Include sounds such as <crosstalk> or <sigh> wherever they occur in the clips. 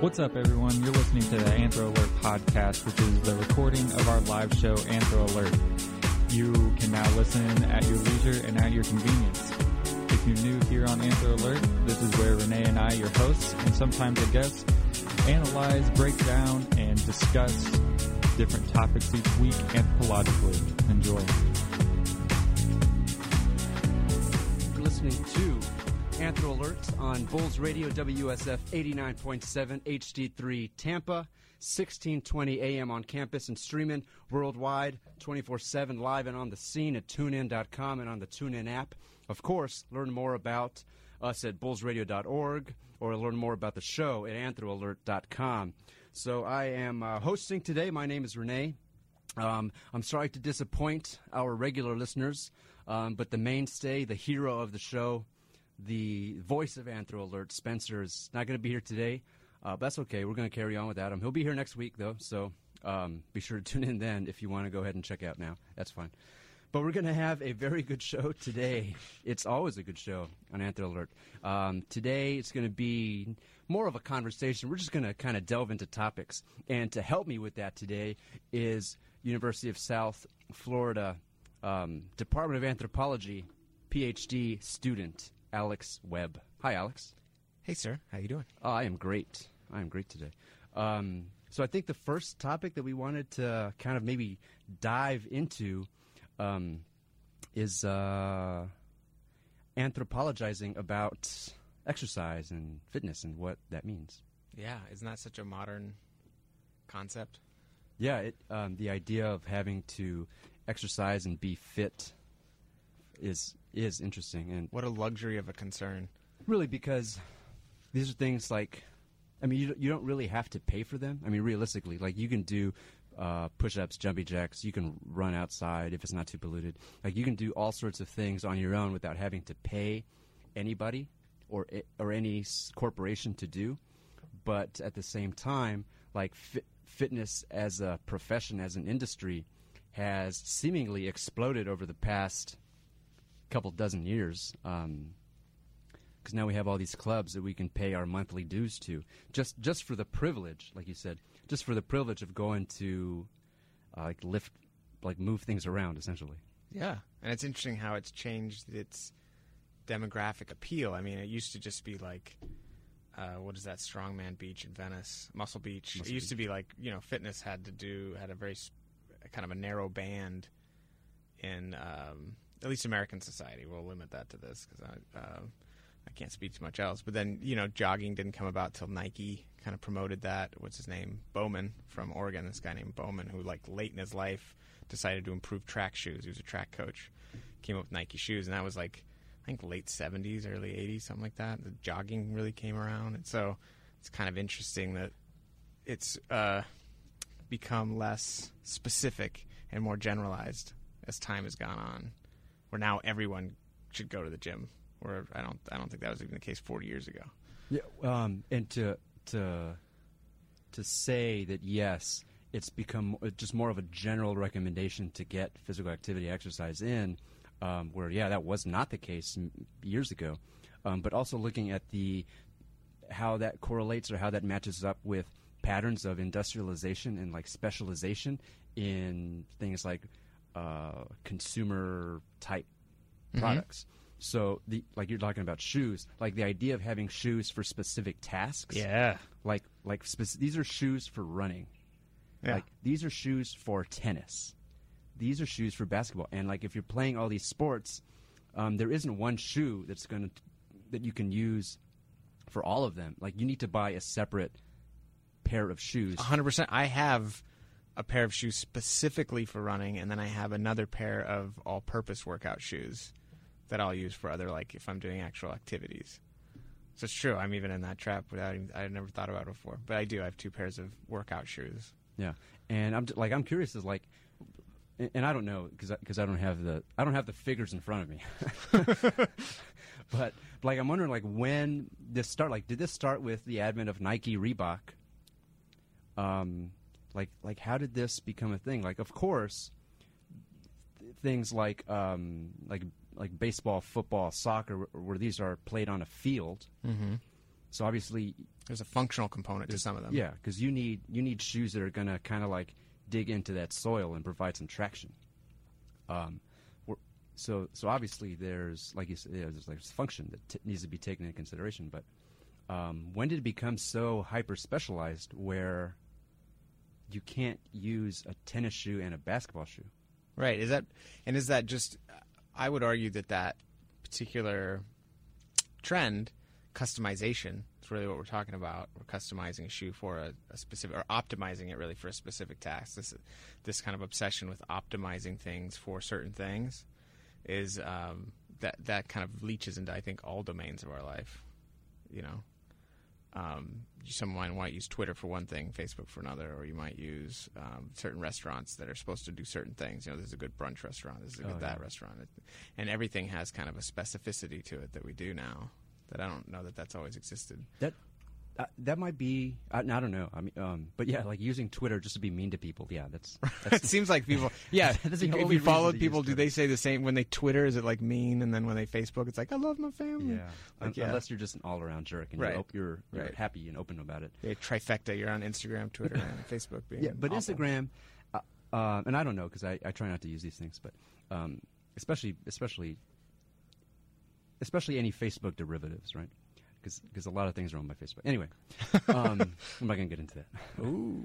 What's up, everyone? You're listening to the Anthro Alert podcast, which is the recording of our live show, Anthro Alert. You can now listen at your leisure and at your convenience. If you're new here on Anthro Alert, this is where Renee and I, your hosts, and sometimes a guest, analyze, break down, and discuss different topics each week anthropologically. Enjoy. Listening to Anthro Alerts on Bulls Radio WSF 89.7 HD3 Tampa, 1620 AM on campus and streaming worldwide 24 7 live and on the scene at tunein.com and on the TuneIn app. Of course, learn more about us at bullsradio.org or learn more about the show at anthroalert.com. So I am uh, hosting today. My name is Renee. Um, I'm sorry to disappoint our regular listeners, um, but the mainstay, the hero of the show, the voice of Anthro Alert, Spencer, is not going to be here today. Uh, but that's okay. We're going to carry on without him. He'll be here next week, though, so um, be sure to <laughs> tune in then if you want to go ahead and check out now. That's fine. But we're going to have a very good show today. It's always a good show on Anthro Alert. Um, today, it's going to be more of a conversation. We're just going to kind of delve into topics. And to help me with that today is University of South Florida um, Department of Anthropology PhD student Alex Webb. Hi, Alex. Hey, sir. How you doing? Oh, I am great. I am great today. Um, so I think the first topic that we wanted to kind of maybe dive into um, is uh, anthropologizing about exercise and fitness and what that means. Yeah, isn't that such a modern concept? Yeah, it, um, the idea of having to exercise and be fit is is interesting and What a luxury of a concern. really because these are things like I mean you you don't really have to pay for them. I mean realistically, like you can do uh, push-ups, jumpy jacks. You can run outside if it's not too polluted. Like you can do all sorts of things on your own without having to pay anybody or or any corporation to do. But at the same time, like fit, fitness as a profession, as an industry, has seemingly exploded over the past couple dozen years. Um, because now we have all these clubs that we can pay our monthly dues to just just for the privilege like you said just for the privilege of going to uh, like lift like move things around essentially Yeah, and it's interesting how it's changed its demographic appeal. I mean, it used to just be like, uh, what is that strongman beach in Venice, Muscle Beach? Muscle it used to be like you know, fitness had to do had a very s- kind of a narrow band in um, at least American society. We'll limit that to this because I. Uh, I can't speak too much else, but then you know, jogging didn't come about till Nike kind of promoted that. What's his name? Bowman from Oregon. This guy named Bowman, who like late in his life decided to improve track shoes. He was a track coach. Came up with Nike shoes, and that was like I think late seventies, early eighties, something like that. The jogging really came around, and so it's kind of interesting that it's uh, become less specific and more generalized as time has gone on. Where now everyone should go to the gym. Where I don't, I don't think that was even the case forty years ago. yeah um, and to to to say that yes it's become just more of a general recommendation to get physical activity exercise in um, where yeah that was not the case years ago um, but also looking at the how that correlates or how that matches up with patterns of industrialization and like specialization in things like uh, consumer type products. So the like you're talking about shoes, like the idea of having shoes for specific tasks. Yeah, Like like spec- these are shoes for running. yeah. Like these are shoes for tennis. These are shoes for basketball. And like if you're playing all these sports, um, there isn't one shoe that's going to that you can use for all of them. Like you need to buy a separate pair of shoes. hundred percent. I have a pair of shoes specifically for running, and then I have another pair of all-purpose workout shoes that I'll use for other like if I'm doing actual activities. So it's true. I'm even in that trap without even, I never thought about it before, but I do. I have two pairs of workout shoes. Yeah, and I'm like I'm curious is like, and- I don't know because because I, don't have the I don't have the figures in front of me, <laughs> but like I'm wondering like when this start like did this start with the advent of Nike Reebok? Um, like like how did this become a thing? Like of course, things like um, like like baseball, football, soccer, where these are played on a field. Mm-hmm. So obviously, There's a functional component to some of them. yeah, because you need you need shoes that are going to kind of like dig into that soil and provide some traction. Um, so so obviously there's like you said, there's like function that t- needs to be taken into consideration. But um, when did it become so hyper specialized where you can't use a tennis shoe and a basketball shoe? Right. Is that and is that just? I would argue that that particular trend, customization, is really what we're talking about. We're customizing a shoe for a, a specific, or optimizing it really for a specific task. This this kind of obsession with optimizing things for certain things is um, that that kind of leaches into I think all domains of our life. You know, um, someone might might use Twitter for one thing, Facebook for another, or you might use um, certain restaurants that are supposed to do certain things. You know, there's a good brunch restaurant, there's a good Oh, that yeah. restaurant, and everything has kind of a specificity to it that we do now. That I don't know that that's always existed. That uh, that might be I, I don't know. I mean, um, but yeah, like using Twitter just to be mean to people. Yeah, that's <laughs> it seems like people, <laughs> yeah. That's if you followed people, do they say the same when they Twitter? Is it like mean, and then when they Facebook, it's like I love my family. yeah. Like, yeah. Unless you're just an all around jerk and Right. you're, you're, Right. happy and open about it. Yeah, trifecta. You're on Instagram, Twitter, and <laughs> Facebook. Being Yeah, but awful. Instagram, uh, uh, and I don't know because I, I try not to use these things, but um, especially especially especially any Facebook derivatives, right? Because a lot of things are on my Facebook. Anyway, <laughs> um, I'm not gonna get into that. Ooh.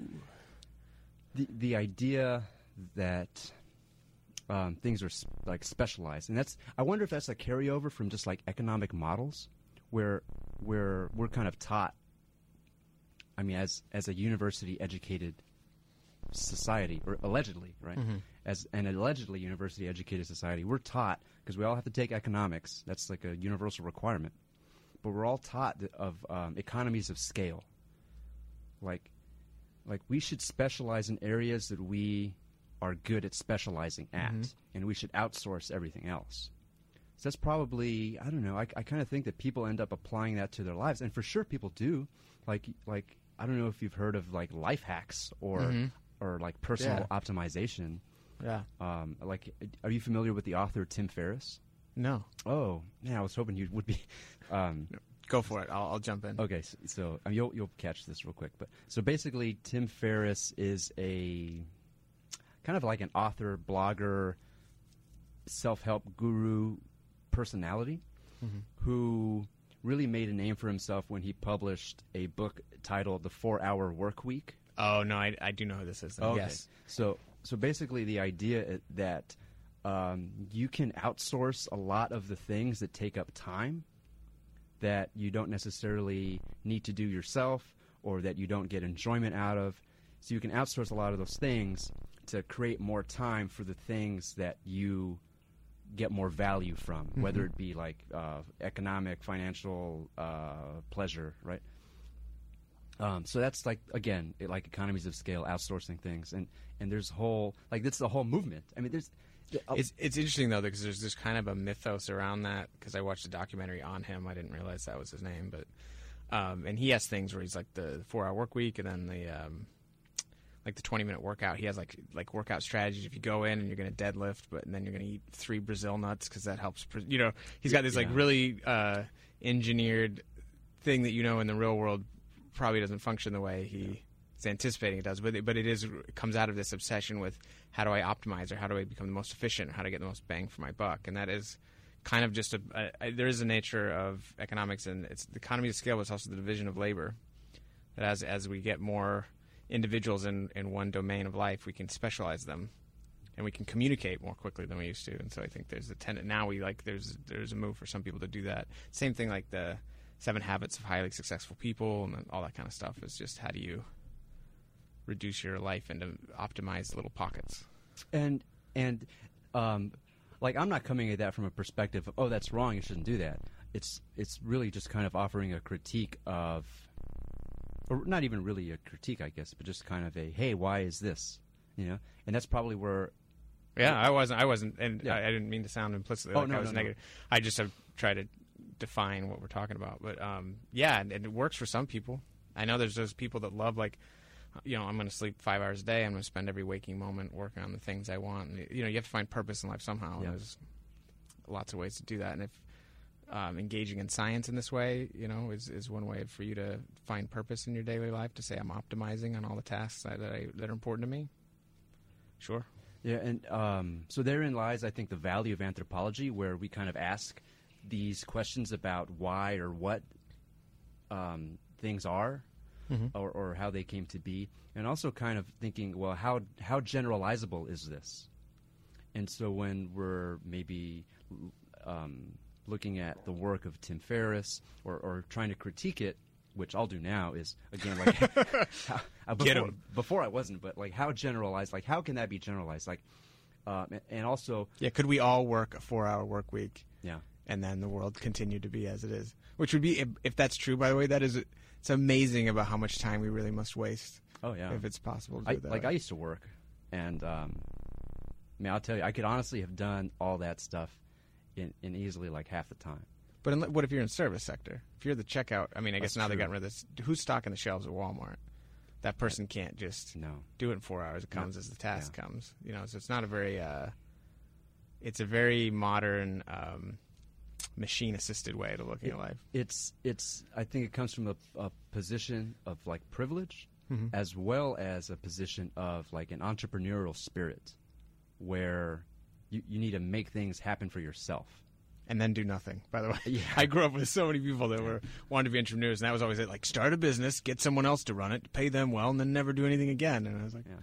the the idea that um, things are s- like specialized, and that's I wonder if that's a carryover from just like economic models, where where we're kind of taught. I mean, as as a university educated society, or allegedly, right? As an allegedly university educated society, we're taught because we all have to take economics. That's like a universal requirement, but we're all taught of um, economies of scale, like like we should specialize in areas that we are good at specializing at and we should outsource everything else so that's probably i don't know i, I kind of think that people end up applying that to their lives and for sure people do like like i don't know if you've heard of like life hacks or Mhm. or like personal Yeah. optimization Yeah. um, like are you familiar with the author tim ferriss No. oh yeah. i was hoping you would be um, <laughs> Go for it. I'll, I'll jump in. Okay, so, so mean, you'll you'll catch this real quick, but so basically, Tim Ferriss is a kind of like an author, blogger, self-help guru personality Mhm. who really made a name for himself when he published a book titled "The Four Hour Work Week." Oh no, I, I do know who this is. Okay. Yes. So so basically, the idea that um, you can outsource a lot of the things that take up time that you don't necessarily need to do yourself or that you don't get enjoyment out of. So you can outsource a lot of those things to create more time for the things that you get more value from, whether it be like uh, economic, financial uh, pleasure, right? Um, so that's like again, it, like economies of scale, outsourcing things, and and there's whole like this is a whole movement. I mean, there's It's it's interesting though because there's there's kind of a mythos around that because I watched a documentary on him. I didn't realize that was his name, but um, and he has things where he's like the four hour work week and then the um, like the 20 minute workout. He has like like workout strategies. If you go in and you're going to deadlift, but and then you're going to eat three Brazil nuts because that helps. You know, he's got this like really uh, engineered thing that you know in the real world probably doesn't function the way he is anticipating it does. But it, but it is it comes out of this obsession with how do I optimize or how do I become the most efficient or how to get the most bang for my buck, and that is kind of just a, a, a there is a nature of economics and it's the economy of scale, but it's also the division of labor. That as as we get more individuals in, in one domain of life, we can specialize them, and we can communicate more quickly than we used to. And so I think there's a tendency now we like there's there's a move for some people to do that. Same thing like the Seven Habits of Highly Successful People and all that kind of stuff is just how do you reduce your life into optimized little pockets. and and um, like I'm not coming at that from a perspective of oh that's wrong you shouldn't do that. It's it's really just kind of offering a critique of, or not even really a critique I guess, but just kind of a hey why is this, you know? And that's probably where Yeah, I wasn't. I wasn't, and Yeah. I, I didn't mean to sound implicitly Oh, like no, I was no, no. negative. I just have tried to define what we're talking about. But um, yeah, and, and it works for some people. I know there's those people that love like you know, I'm going to sleep five hours a day. I'm going to spend every waking moment working on the things I want. And, you know, you have to find purpose in life somehow. Yeah. There's lots of ways to do that. And if um, engaging in science in this way, you know, is, is one way for you to find purpose in your daily life. To say I'm optimizing on all the tasks that I, that are important to me. Sure. Yeah, and um, so therein lies, I think, the value of anthropology, where we kind of ask these questions about why or what um, things are, or, or how they came to be, and also kind of thinking, well, how how generalizable is this? And so when we're maybe um, looking at the work of Tim Ferriss or, or trying to critique it, which I'll do now, is again like <laughs> how, uh, before, before I wasn't, but like how generalized, like how can that be generalized? Like, um, and- also, Yeah. Could we all work a four-hour work week? yeah, and then the world continued to be as it is. Which would be, if, if that's true, by the way, that is, it's amazing about how much time we really must waste oh yeah, if it's possible to I, do that. like I used to work, and um, I mean, I'll tell you, I could honestly have done all that stuff in, in easily like half the time. but in, what if you're in service sector? If you're the checkout, I mean, I guess That's now they true. got rid of this. Who's stocking the shelves at Walmart? That person can't just No, do it in four hours. It No. comes as the task Yeah. comes. You know, so it's not a very, uh, it's a very modern, um, machine-assisted way to looking at life. it's it's. I think it comes from a, a position of like privilege, Mhm. as well as a position of like an entrepreneurial spirit, where you, you need to make things happen for yourself. and then do nothing. By the way, <laughs> Yeah. <laughs> I grew up with so many people that were wanted to be entrepreneurs, and that was always it. Like, start a business, get someone else to run it, pay them well, and then never do anything again. And I was like, Yeah.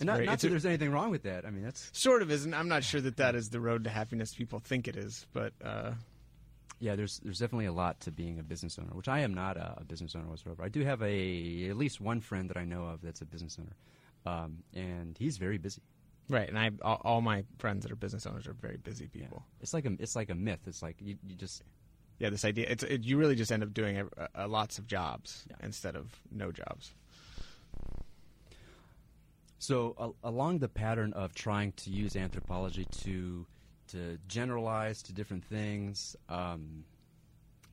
And not, very- not that a- there's anything wrong with that. I mean, that's sort of isn't. I'm not sure that that is the road to happiness people think it is, but uh, Yeah, there's there's definitely a lot to being a business owner, which I am not a, a business owner whatsoever. I do have a at least one friend that I know of that's a business owner, um, and he's very busy. right. And I all, all my friends that are business owners are very busy Yeah. people. It's like a it's like a myth. It's like you, you just Yeah, this idea. It's it, you really just end up doing a, a, lots of jobs Yeah. instead of no jobs. so a, along the pattern of trying to use anthropology to to generalize to different things, um,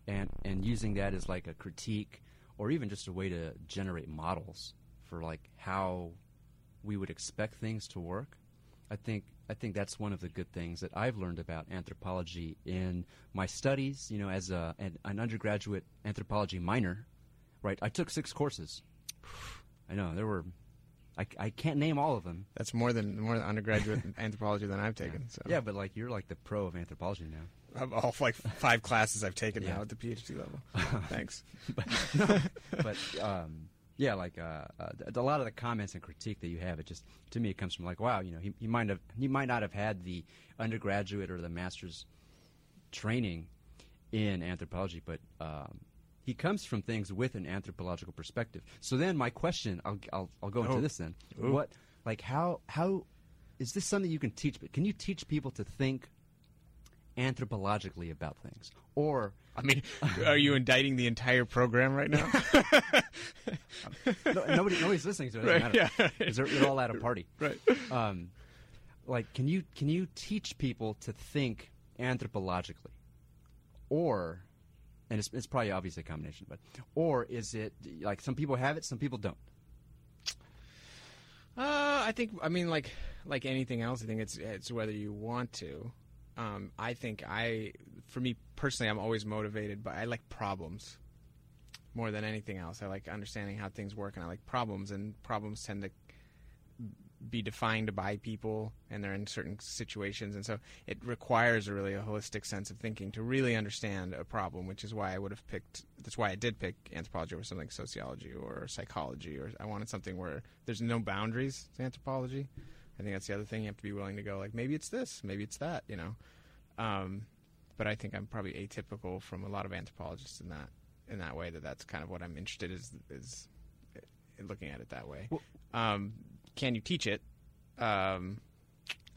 and and using that as like a critique or even just a way to generate models for like how we would expect things to work. I think I think that's one of the good things that I've learned about anthropology in my studies. You know, as a an, an undergraduate anthropology minor, right? I took six courses. I know there were. I, I can't name all of them. That's more than more than undergraduate <laughs> anthropology than I've taken. So Yeah, but like you're like the pro of anthropology now. of all like five classes I've taken Yeah. now at the PhD level. <laughs> Thanks. <laughs> but no, but um, yeah, like uh, uh, a lot of the comments and critique that you have, it just to me it comes from like, wow, you know, he, he might have he might not have had the undergraduate or the master's training in anthropology, but um, he comes from things with an anthropological perspective. So then, my question, I'll I'll, I'll go into Oh. this then. Ooh. What like how how is this something you can teach? But can you teach people to think anthropologically about things, or I mean, <laughs> are you indicting the entire program right now? <laughs> no, nobody nobody's listening, so it doesn't Right, matter. yeah. 'Cause they're, they're all at a party. <laughs> right. Um, like, can you can you teach people to think anthropologically, or, and it's, it's probably obviously a combination, but, or is it like some people have it, some people don't? Uh, I think. I mean, like like anything else, I think it's it's whether you want to. Um, I think I, for me personally, I'm always motivated but I like problems more than anything else. I like understanding how things work, and I like problems, and problems tend to be defined by people and they're in certain situations. And so it requires a really a holistic sense of thinking to really understand a problem which is why I would have picked that's why I did pick anthropology over something like sociology or psychology or I wanted something where there's no boundaries to anthropology. I think that's the other thing you have to be willing to go like maybe it's this maybe it's that you know? Um, but I think I'm probably atypical from a lot of anthropologists in that in that way that that's kind of what I'm interested is is looking at it that way. Well- um, can you teach it? Um,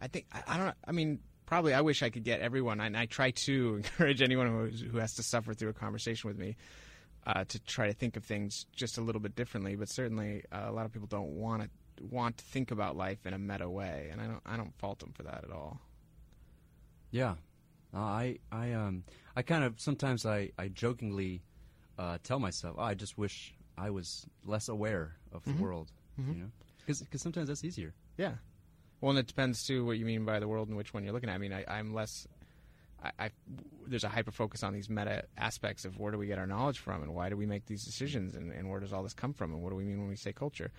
I think I, I don't. know. I mean, probably. I wish I could get everyone, and I try to <laughs> encourage anyone who who has to suffer through a conversation with me uh, to try to think of things just a little bit differently. But certainly, uh, a lot of people don't want to want to think about life in a meta way, and I don't. I don't fault them for that at all. Yeah, uh, I I um I kind of sometimes I I jokingly uh, tell myself, oh, I just wish I was less aware of the Mhm. world, Mhm. You know, because sometimes that's easier. Yeah. Well, and it depends too what you mean by the world and which one you're looking at. I mean, I, I'm less. I, I there's a hyper focus on these meta aspects of where do we get our knowledge from and why do we make these decisions and, and where does all this come from and what do we mean when we say culture.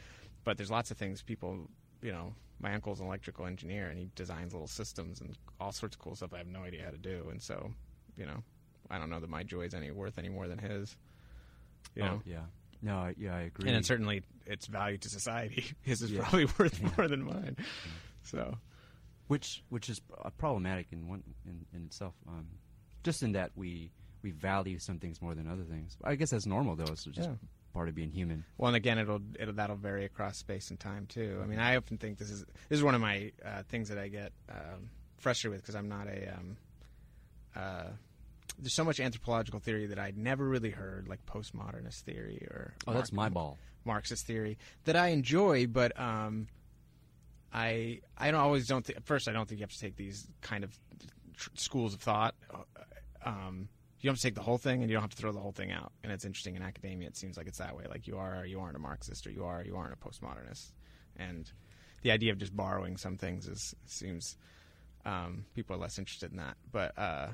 But there's lots of things people, you know, my uncle's an electrical engineer and he designs little systems and all sorts of cool stuff I have no idea how to do. And so, you know, I don't know that my joy is any worth any more than his. You know? Oh, yeah. No, I, yeah, I agree. and then certainly its value to society. <laughs> His is Yeah. probably <laughs> worth Yeah. more than mine. So which which is problematic in one in, in itself. Um, just in that we we value some things more than other things. I guess that's normal though. It's just Yeah. part of being human. Well, and again, it'll, it'll that'll vary across space and time too. I mean, I often think this is this is one of my uh, things that I get um, frustrated with because I'm not a. Um, uh, there's so much anthropological theory that I'd never really heard, like postmodernist theory or Oh, that's my ball. Marxist theory that I enjoy, but um, I I don't always don't. Th- first, I don't think you have to take these kind of tr- schools of thought. Uh, Um, you don't have to take the whole thing, and you don't have to throw the whole thing out. And it's interesting in academia; it seems like it's that way. Like you are, or you aren't a Marxist, or you are, or you aren't a postmodernist. And the idea of just borrowing some things is seems um, people are less interested in that. But uh,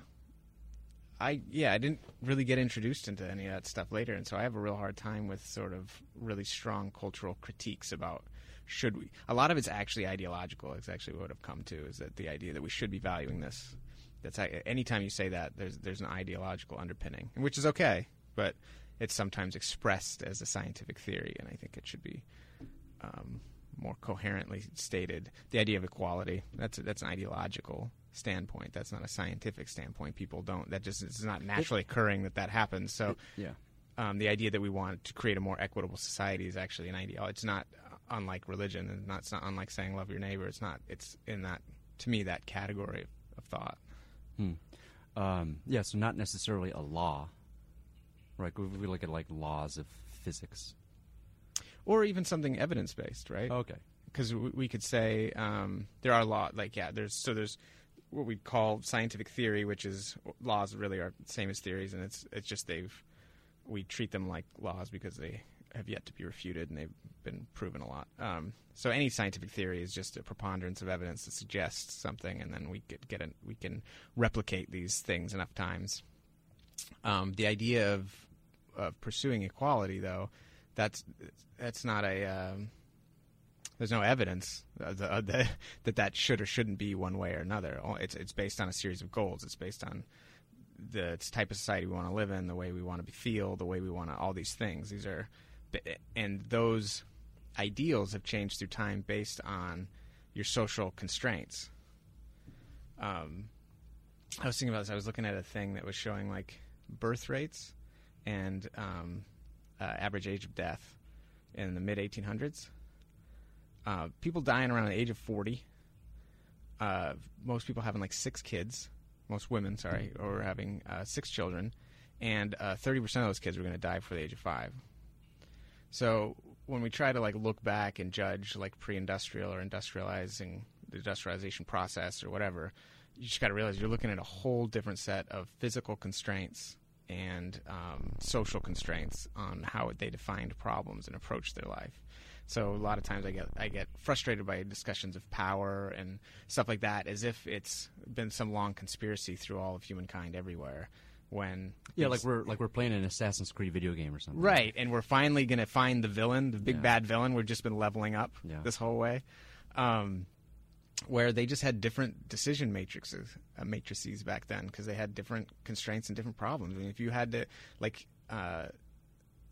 I yeah, I didn't really get introduced into any of that stuff later, and so I have a real hard time with sort of really strong cultural critiques about should we. A lot of it's actually ideological. It's actually what I've come to is that the idea that we should be valuing this. That's anytime you say that, there's there's an ideological underpinning, which is okay, but it's sometimes expressed as a scientific theory, and I think it should be um, more coherently stated. The idea of equality that's that's an ideological standpoint. That's not a scientific standpoint. People don't. That just it's not naturally occurring that that happens. So Yeah. um, the idea that we want to create a more equitable society is actually an ideal. It's not uh, unlike religion, and not, it's not unlike saying love your neighbor. It's not. It's in that to me that category of, of thought. Hmm. Um, yeah, so not necessarily a law, right? We, we look at like laws of physics. Or even something evidence based, right? Okay. because we, we could say um, there are a lot like yeah there's so there's what we call scientific theory which is laws really are the same as theories and it's it's just they've we treat them like laws because they have yet to be refuted and they've been proven a lot. Um, so any scientific theory is just a preponderance of evidence that suggests something and then we get get an, we can replicate these things enough times. Um, the idea of of pursuing equality though that's that's not a um, there's no evidence uh, uh, <laughs> the, that that should or shouldn't be one way or another. It's it's based on a series of goals. It's based on the type of society we want to live in, the way we want to feel, the way we want to all these things. These are and those ideals have changed through time based on your social constraints. Um, I was thinking about this. I was looking at a thing that was showing like birth rates and um, uh, average age of death in the mid 1800s. Uh, people dying around the age of 40. Uh, most people having like six kids. Most women, sorry, or having uh, six children. And uh, 30% of those kids were going to die before the age of five. So when we try to like look back and judge like pre-industrial or industrializing the industrialization process or whatever, you just got to realize you're looking at a whole different set of physical constraints and um, social constraints on how they defined problems and approached their life. So a lot of times I get I get frustrated by discussions of power and stuff like that, as if it's been some long conspiracy through all of humankind everywhere. When Yeah, like we're like we're playing an Assassin's Creed video game or something. Right, and we're finally going to find the villain, the big Yeah. bad villain. We've just been leveling up Yeah. this whole way, um, where they just had different decision matrices, uh, matrices back then because they had different constraints and different problems. I mean, if you had to like, uh,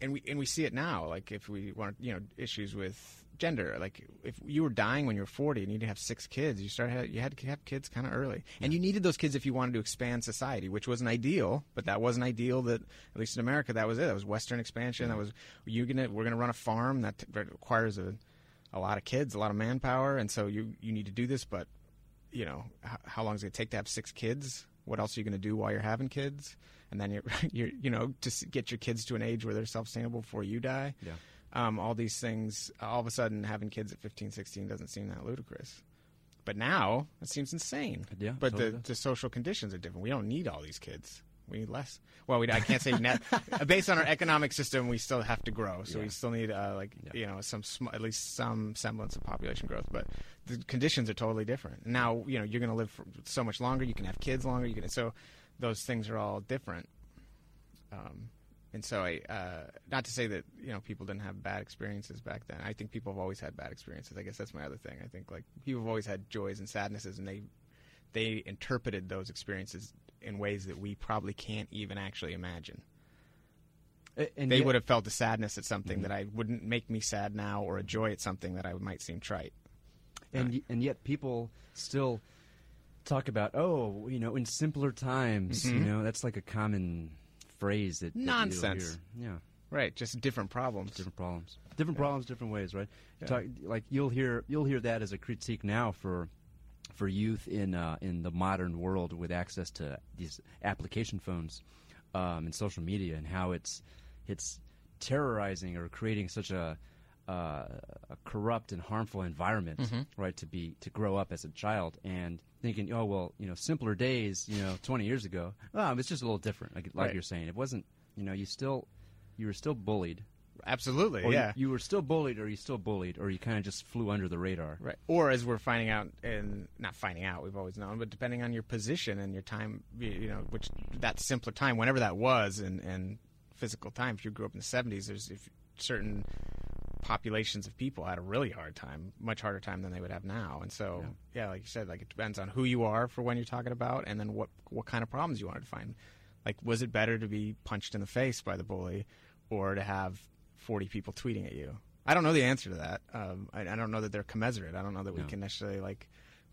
and we and we see it now, like if we want you know issues with gender, like if you were dying when you were forty and you need to have six kids, you started you had to have kids kind of early, and you needed those kids if you wanted to expand society, which was an ideal, but that wasn't ideal. That at least in America, that was it. That was Western expansion. That was you gonna we're gonna run a farm that requires a a lot of kids, a lot of manpower, and so you you need to do this, but you know how, how long is it take to have six kids? What else are you going to do while you're having kids? And then you're, <laughs> you're you know to s- get your kids to an age where they're self-sustainable before you die. Yeah. Um, all these things, all of a sudden, having kids at 15, 16 doesn't seem that ludicrous. But now it seems insane. Yeah, But totally the, does. the social conditions are different. We don't need all these kids. We need less. Well, we, I can't say net. <laughs> Based on our economic system, we still have to grow. So Yeah. we still need uh, like Yeah. you know some sm- at least some semblance of population growth. But the conditions are totally different. Now you know you're going to live so much longer. You can have kids longer. You can so those things are all different. Um, and so I, uh, not to say that you know people didn't have bad experiences back then. I think people have always had bad experiences. I guess that's my other thing. I think like people have always had joys and sadnesses, and they they interpreted those experiences in ways that we probably can't even actually imagine. And they yet- would have felt a sadness at something Mhm. that I wouldn't make me sad now, or a joy at something that I might seem trite. and Right. y- and yet people still talk about oh you know in simpler times you Mhm. know that's like a common phrase that, that Nonsense. yeah Right, just different problems. different problems different Yeah. problems different ways right Yeah. Talk, like you'll hear you'll hear that as a critique now for for youth in uh, in the modern world with access to these application phones um, and social media and how it's it's terrorizing or creating such a uh, a corrupt and harmful environment, Mhm. right? To be to grow up as a child and thinking, oh well, you know, simpler days, you know, 20 years ago, um, it's just a little different. Like like Right. you're saying, it wasn't. You know, you still you were still bullied, Absolutely, or yeah. you, you were still bullied, or you still bullied, or you kind of just flew under the radar. Right. Or as we're finding out, and not finding out, we've always known, but depending on your position and your time, you- you know, which that simpler time, whenever that was, and and physical time. If you grew up in the '70s, there's if certain populations of people had a really hard time, much harder time than they would have now. And so, yeah, like you said, like it depends on who you are for when you're talking about, and then what what kind of problems you wanted to find. Like, was it better to be punched in the face by the bully, or to have 40 people tweeting at you? I don't know the answer to that. Um, I, I don't know that they're commensurate. I don't know that we No. can necessarily like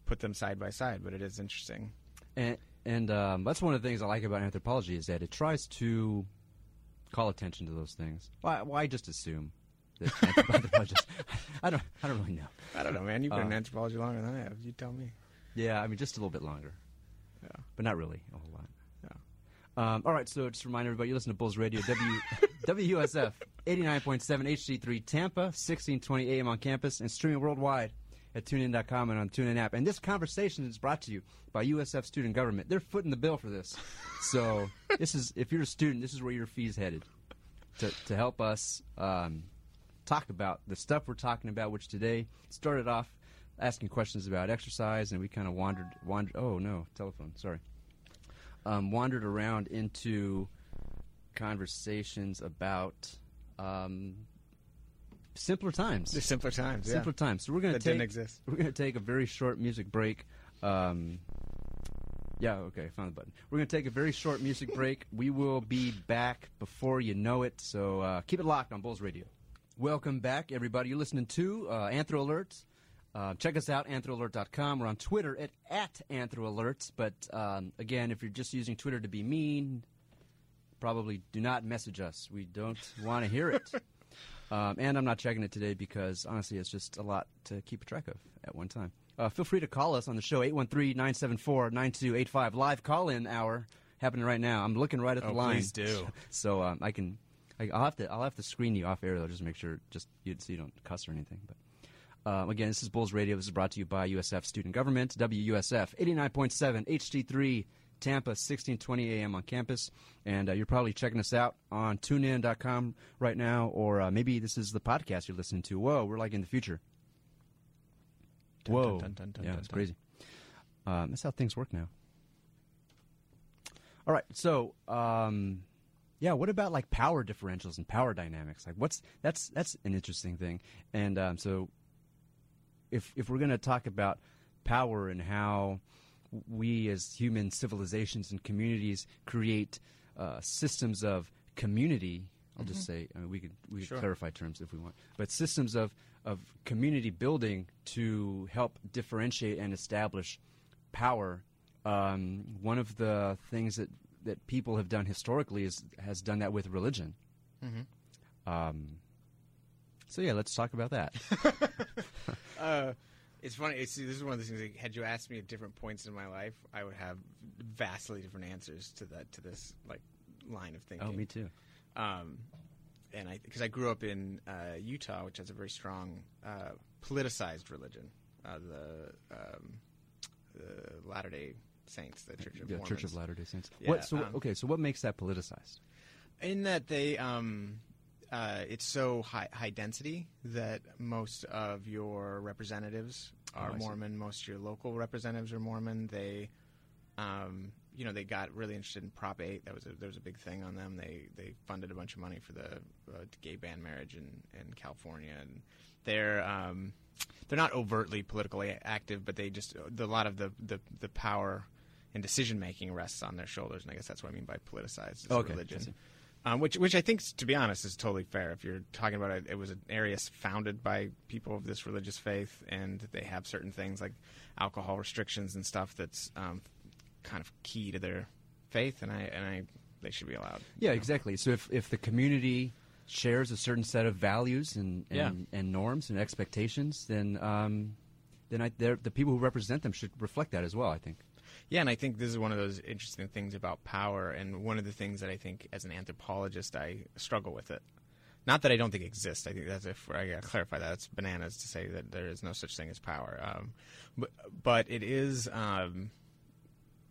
put them side by side, but it is interesting. And and um, that's one of the things I like about anthropology is that it tries to call attention to those things. Why why just assume that <laughs> anthropologists? <laughs> I don't I don't really know. I don't know, man. You've been in Uh, anthropology longer than I have. You tell me. Yeah, I mean just a little bit longer. Yeah. but not really a whole lot. Um, all right, so just to remind everybody, you listen to Bulls Radio, w, <laughs> WUSF 89.7 HD3 Tampa, 1620 AM on campus, and streaming worldwide at tunein.com and on TuneIn app. And this conversation is brought to you by USF Student Government. They're footing the bill for this. So <laughs> this is, if you're a student, this is where your fee's headed to, to help us um, talk about the stuff we're talking about, which today started off asking questions about exercise, and we kind of wandered, wandered. Oh no, telephone. Sorry. Um, wandered around into conversations about um, simpler times. The simpler times. Yeah. Simpler times. So we're gonna that take didn't exist. we're gonna take a very short music break. Um, yeah, okay, I found the button. We're gonna take a very short music break. We will be back before you know it. So uh, keep it locked on Bulls Radio. Welcome back, everybody. You're listening to uh, Anthro Alerts. Uh, check us out, anthroalert.com. We're on Twitter at, at anthroalerts. But um, again, if you're just using Twitter to be mean, probably do not message us. We don't want to hear it. <laughs> um, and I'm not checking it today because honestly, it's just a lot to keep track of at one time. Uh, feel free to call us on the show 813-974-9285 live call-in hour happening right now. I'm looking right at the Oh, line. please do. <laughs> So um, I can, I, I'll have to, I'll have to screen you off air though, just to make sure, just you, so you don't cuss or anything. But um, again, this is Bulls Radio. This is brought to you by USF Student Government, WUSF 89.7 HD3 Tampa, 1620 AM on campus. And uh, you're probably checking us out on tunein.com right now, or uh, maybe this is the podcast you're listening to. Whoa, we're like in the future. Whoa. dun, dun, dun, yeah, it's crazy. Um, that's how things work now. All right, so um, yeah, what about like power differentials and power dynamics? Like, what's that's that's an interesting thing. And um, so, if if we're going to talk about power and how we as human civilizations and communities create uh, systems of community, I'll just say I mean, we could we could Sure. clarify terms if we want, but systems of of community building to help differentiate and establish power. Um, one of the things that that people have done historically is has done that with religion. Mhm. Um, so yeah, let's talk about that. <laughs> Uh, it's funny. It's, this is one of the things. Like, had you asked me at different points in my life, I would have vastly different answers to that to this like line of thinking. oh, me too. Um, and I because I grew up in uh, Utah, which has a very strong uh, politicized religion, uh, the, um, the Latter Day Saints, the Church of the Mormons. Church of Latter Day Saints. Yeah, what? So um, okay, so what makes that politicized? in that they um, uh, it's so high high density that most of your representatives are Oh, I see. Mormon. Most of your local representatives are Mormon. They, um, you know, they got really interested in Prop Eight. That was a, there was a big thing on them. They they funded a bunch of money for the uh, gay ban marriage in in California, and they're. Um, they're not overtly politically active, but they just a lot of the, the, the power and decision making rests on their shoulders, and I guess that's what I mean by politicized Okay, religion. Um, which which I think, to be honest, is totally fair. If you're talking about it, it was an area founded by people of this religious faith, and they have certain things like alcohol restrictions and stuff that's um, kind of key to their faith, and I and I they should be allowed. Yeah, exactly. So if if the community shares a certain set of values and and, Yeah. and norms and expectations, then um, then I, the people who represent them should reflect that as well. I think. Yeah, and I think this is one of those interesting things about power, and one of the things that I think, as an anthropologist, I struggle with it. Not that I don't think it exists. I think that's if I gotta clarify that it's bananas to say that there is no such thing as power. Um, but but it is um,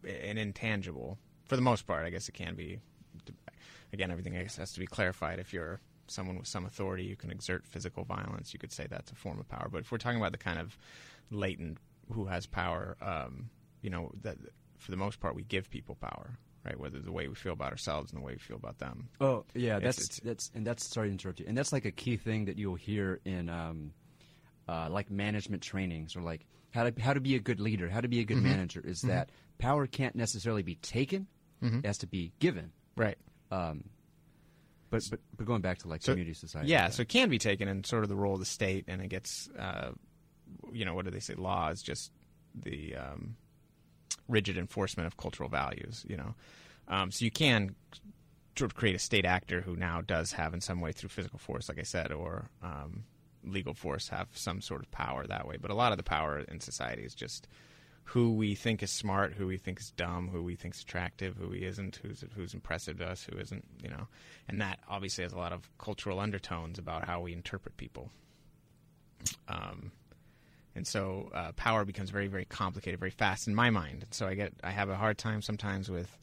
an intangible for the most part. I guess it can be. Again, everything I guess has to be clarified. If you're someone with some authority, you can exert physical violence. You could say that's a form of power. But if we're talking about the kind of latent who has power, um, you know, that for the most part we give people power, right? Whether the way we feel about ourselves and the way we feel about them. Oh yeah, that's it's- that's and that's sorry to interrupt you. And that's like a key thing that you'll hear in um, uh, like management trainings or like how to how to be a good leader, how to be a good manager. Is that power can't necessarily be taken; it has to be given. Right. Um, but, but but going back to like So- community society. Yeah, so it can be taken in sort of the role of the state, and it gets, uh, you know, what do they say? Law is just the um, rigid enforcement of cultural values. You know, um, so you can sort of create a state actor who now does have, in some way, through physical force, like I said, or um, legal force, have some sort of power that way. But a lot of the power in society is just who we think is smart, who we think is dumb, who we think is attractive, who we isn't, who's who's impressive to us, who isn't, you know, and that obviously has a lot of cultural undertones about how we interpret people. Um, and so uh, power becomes very, very complicated, very fast in my mind. And so I get, I have a hard time sometimes with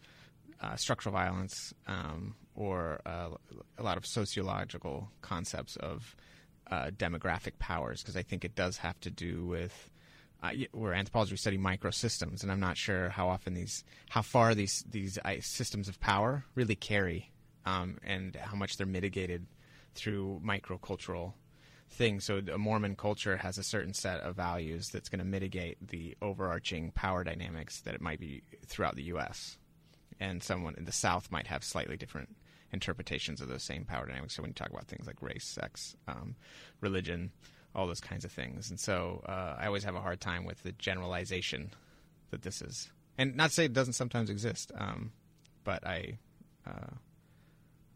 uh, structural violence um, or uh, a lot of sociological concepts of uh, demographic powers because I think it does have to do with uh, y- we're anthropologists we study microsystems and I'm not sure how often these how far these these uh, systems of power really carry um, and how much they're mitigated through microcultural things. So a Mormon culture has a certain set of values that's going to mitigate the overarching power dynamics that it might be throughout the U.S. And someone in the South might have slightly different interpretations of those same power dynamics. So when you talk about things like race, sex, um, religion, all those kinds of things, and so uh, I always have a hard time with the generalization that this is, and not to say it doesn't sometimes exist, um, but I. Uh,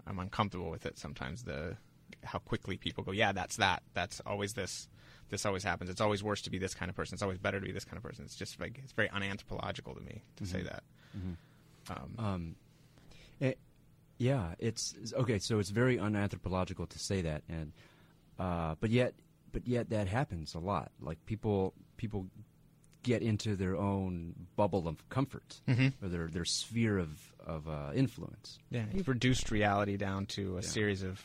I'm uncomfortable with it sometimes. The how quickly people go, yeah, that's that. That's always this. This always happens. It's always worse to be this kind of person. It's always better to be this kind of person. It's just like it's very unanthropological to me to say that. Um, Um, it, yeah, it's okay. So it's very unanthropological to say that, and uh, but yet, but yet that happens a lot. Like people, people get into their own bubble of comfort or their their sphere of of uh, influence. yeah, you've reduced reality down to a series of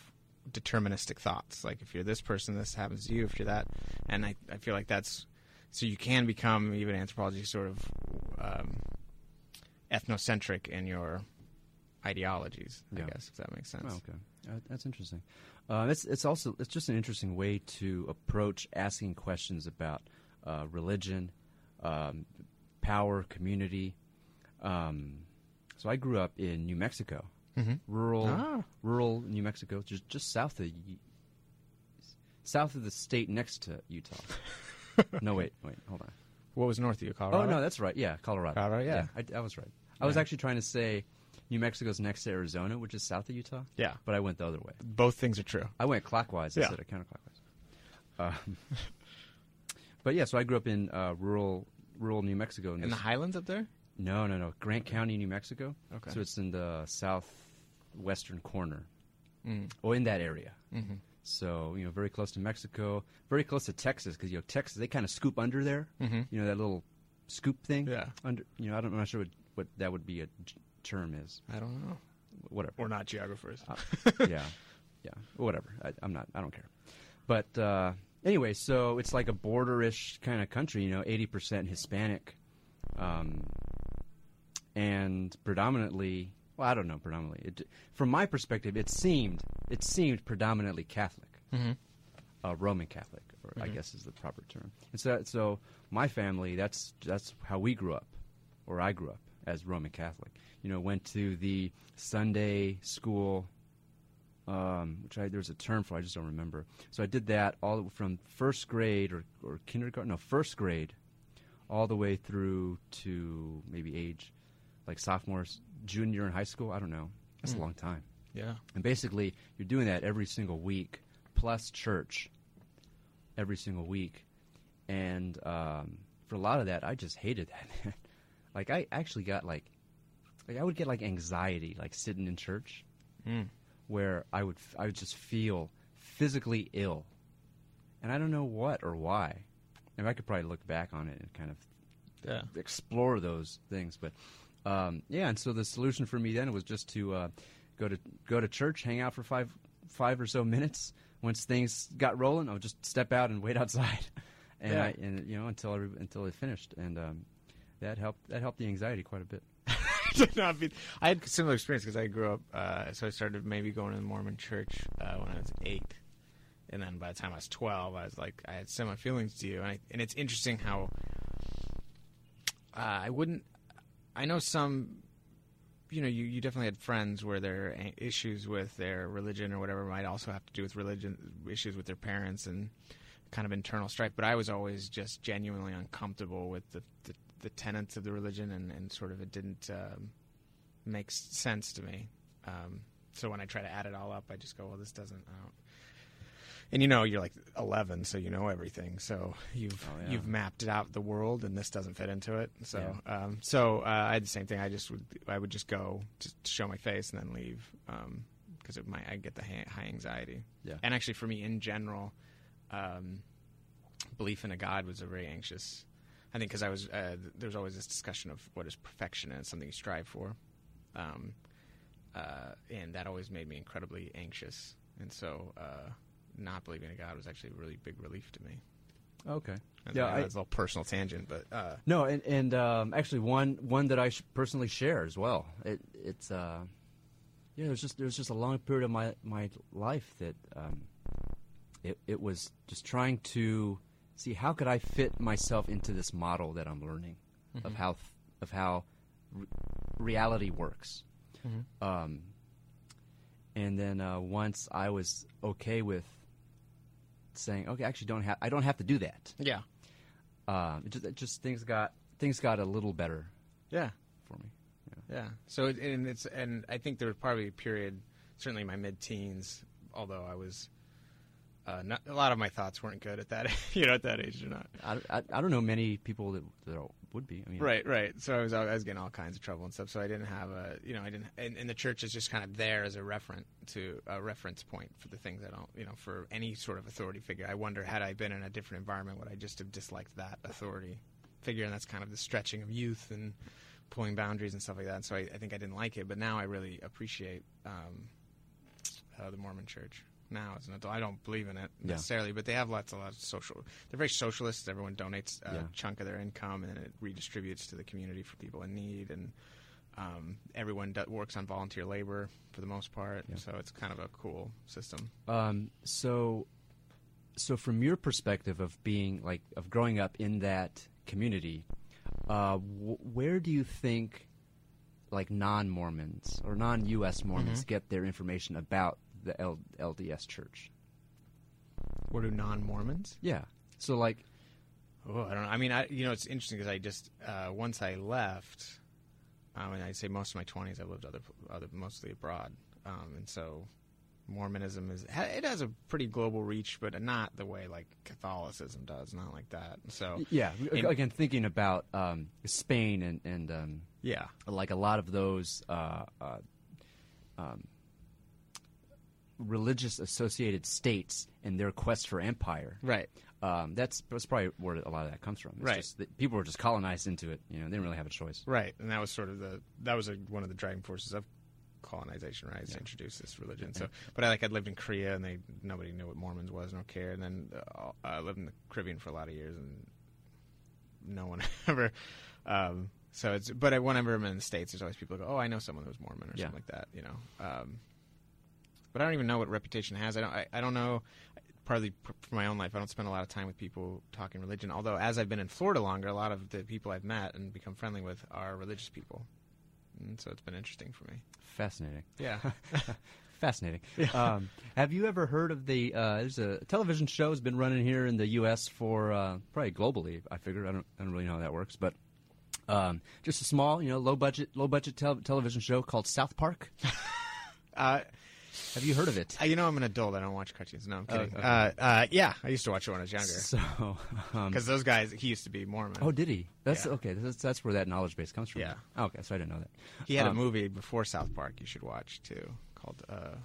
deterministic thoughts. Like if you're this person, this happens to you. If you're that, and I, I feel like that's so you can become even anthropology sort of um, ethnocentric in your ideologies. Yeah. I guess if that makes sense. Oh, okay, uh, that's interesting. Uh, it's it's also it's just an interesting way to approach asking questions about uh, religion, um, power, community. Um, so I grew up in New Mexico, Mhm. rural Ah. rural New Mexico, just just south of south of the state next to Utah. <laughs> no, wait, wait, hold on. What was north of you, Colorado? Oh no, that's right. Yeah, Colorado. Colorado, yeah. I, I was right. I was actually trying to say New Mexico's next to Arizona, which is south of Utah. Yeah. but I went the other way. Both things are true. I went clockwise Yeah. instead of counterclockwise. Um, <laughs> but yeah, so I grew up in uh, rural rural New Mexico. In the this- highlands up there? no, no, no, Grant County, New Mexico. Okay. So it's in the southwestern corner, Mm. or in that area. Mm-hmm. So you know, very close to Mexico, very close to Texas, because you know Texas they kind of scoop under there. Mhm. You know that little scoop thing. Yeah. Under you know, I don't, I'm not sure what, what that would be a j- term is. I don't know. Whatever. We're not geographers. Uh, <laughs> yeah, yeah, whatever. I, I'm not. I don't care. But uh, anyway, so it's like a borderish kind of country. You know, eighty percent Hispanic, um, and predominantly. Well, I don't know. Predominantly, it, from my perspective, it seemed it seemed predominantly Catholic, mm-hmm. uh, Roman Catholic, or I Mhm. guess is the proper term. And so, so my family, that's that's how we grew up, or I grew up as Roman Catholic. You know, went to the Sunday school, um, which I, there's a term for, I just don't remember. So I did that all from first grade or, or kindergarten, no, first grade, all the way through to maybe age like sophomores, junior in high school. I don't know. That's Mm. a long time. Yeah. And basically, you're doing that every single week, plus church every single week. And um, for a lot of that, I just hated that. <laughs> like, I actually got like, like, I would get like anxiety, like sitting in church, Mm. where I would, f- I would just feel physically ill, and I don't know what or why. And I could probably look back on it and kind of Yeah. explore those things. But um, yeah, and so the solution for me then was just to uh, go to go to church, hang out for five five or so minutes. Once things got rolling, I would just step out and wait <laughs> outside, and Yeah. I, and you know until every, until it finished, and um, that helped that helped the anxiety quite a bit. <laughs> did not be. I had a similar experience because I grew up. Uh, so I started maybe going to the Mormon church uh, when I was eight, and then by the time I was twelve, I was like, I had similar feelings to you. And, I, and it's interesting how uh, I wouldn't. I know some. You know, you, you definitely had friends where their issues with their religion or whatever might also have to do with religion issues with their parents and kind of internal strife. But I was always just genuinely uncomfortable with the the, the tenets of the religion, and, and sort of it didn't um, make sense to me. Um, so when I try to add it all up, I just go, well, this doesn't. I don't. And you know, you're like 11, so you know everything. So you've Oh, yeah. you've mapped it out the world, and this doesn't fit into it. So um, so uh, I had the same thing. I just would I would just go just to show my face and then leave because it might I get the ha- high anxiety. Yeah. And actually, for me in general, um, belief in a God was a very anxious. I think because I was uh, th- there was always this discussion of what is perfection and it's something you strive for, um, uh, and that always made me incredibly anxious. And so, uh, not believing in God was actually a really big relief to me. Okay. And Yeah, I I- that's a little personal tangent, but uh, No, and and um, actually one one that I sh- personally share as well. It it's uh, yeah. There's just there's just a long period of my my life that um, it it was just trying to see how could I fit myself into this model that I'm learning of Mhm. how of how re- reality works. Um, and then uh, once I was okay with saying, okay, I actually don't have I don't have to do that. yeah, Um, it just, it just things got things got a little better yeah, for me. yeah. So it, and it's and I think there was probably a period, certainly in my mid-teens, although I was. Uh, not, a lot of my thoughts weren't good at that, <laughs> you know, at that age or not. I, I, I don't know many people that, that would be. I mean, Right, right. So I was I was getting all kinds of trouble and stuff. So I didn't have a you know I didn't and, and the church is just kind of there as a reference to a reference point for the things I don't you know for any sort of authority figure. I wonder had I been in a different environment would I just have disliked that authority figure? And that's kind of the stretching of youth and pulling boundaries and stuff like that. And so I, I think I didn't like it, but now I really appreciate um, uh, the Mormon Church. Now as an adult, I don't believe in it Yeah. necessarily, but they have lots of lots of social. They're very socialist. Everyone donates a Yeah. chunk of their income, and it redistributes to the community for people in need. And um, everyone do- works on volunteer labor for the most part, Yeah. so it's kind of a cool system. Um, so, so from your perspective of being like of growing up in that community, uh, w- where do you think like non-Mormons or non-U.S. Mormons Mhm. get their information about the L- LDS Church? What do non-Mormons? Yeah. So like, Oh, I don't know. I mean, I you know, it's interesting because I just uh, once I left, I mean, I'd say most of my twenties I lived other other mostly abroad, um, and so Mormonism is it has a pretty global reach, but not the way like Catholicism does, not like that. So yeah. in- again, thinking about um, Spain and and um, yeah, like a lot of those uh, uh, um, religious associated states and their quest for empire. Right. Um, that's that's probably where a lot of that comes from. It's Right. just that people were just colonized into it. You know, they didn't really have a choice. Right, and that was sort of the that was a, one of the driving forces of colonization, right? is To introduce this religion. So, but I like I'd lived in Korea, and they nobody knew what Mormons was, no care. And then uh, I lived in the Caribbean for a lot of years, and no one <laughs> ever. Um, so it's but whenever I'm in the states, there's always people who go, "Oh, I know someone who's Mormon" or Yeah. something like that, you know. Um, but I don't even know what reputation has. I don't. I, I don't know. Partly for my own life, I don't spend a lot of time with people talking religion. Although, as I've been in Florida longer, a lot of the people I've met and become friendly with are religious people, and so it's been interesting for me. Fascinating. Yeah. <laughs> Fascinating. <laughs> Um, have you ever heard of the? Uh, there's a television show has been running here in the U.S. for uh, probably globally. I figure I don't. I don't really know how that works, but um, just a small, you know, low budget, low budget tel- television show called South Park. <laughs> uh, Have you heard of it? Uh, you know, I'm an adult. I don't watch cartoons. No, I'm Oh, kidding. okay. uh, uh, yeah, I used to watch it when I was younger. So, <laughs> um, Because those guys, he used to be Mormon. oh, did he? That's Yeah. okay. That's, that's where that knowledge base comes from. Yeah. Oh, okay, so I didn't know that. he had a um, movie before South Park you should watch too, called uh,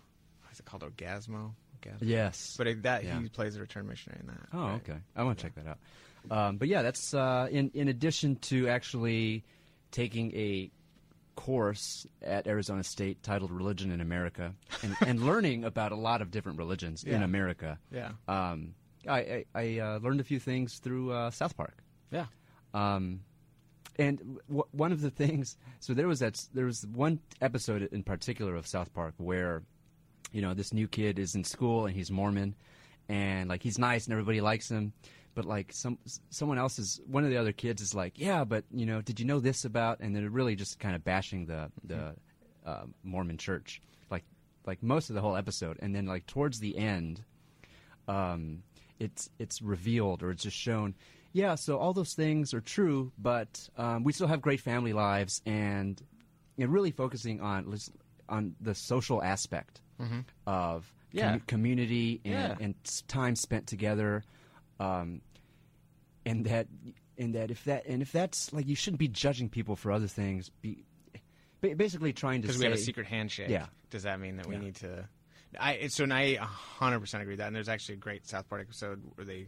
is it called? Orgazmo. Orgazmo? Yes. But it, that Yeah. he plays a return missionary in that. Oh, right? okay. I want to check that out. Um, but yeah, that's uh, in in addition to actually taking a course at Arizona State titled "Religion in America" and, and <laughs> learning about a lot of different religions in America. Yeah. Um, I I, I uh, learned a few things through uh, South Park. Yeah. Um, and w- one of the things, so there was that there was one episode in particular of South Park where, you know, this new kid is in school and he's Mormon, and like he's nice and everybody likes him, but like some someone else is one of the other kids is like, yeah, but you know, did you know this about? And they're really just kind of bashing the the uh, Mormon Church, like like most of the whole episode, and then like towards the end, um, it's it's revealed or it's just shown. Yeah, so all those things are true, but um, we still have great family lives, and and really focusing on on the social aspect of Yeah. community and, Yeah. and time spent together, um, and that and that if that and if that's like you shouldn't be judging people for other things. Be basically trying to Because we have a secret handshake. Yeah. Does that mean that we Yeah. need to? I so and I 100 percent agree with that. And there's actually a great South Park episode where they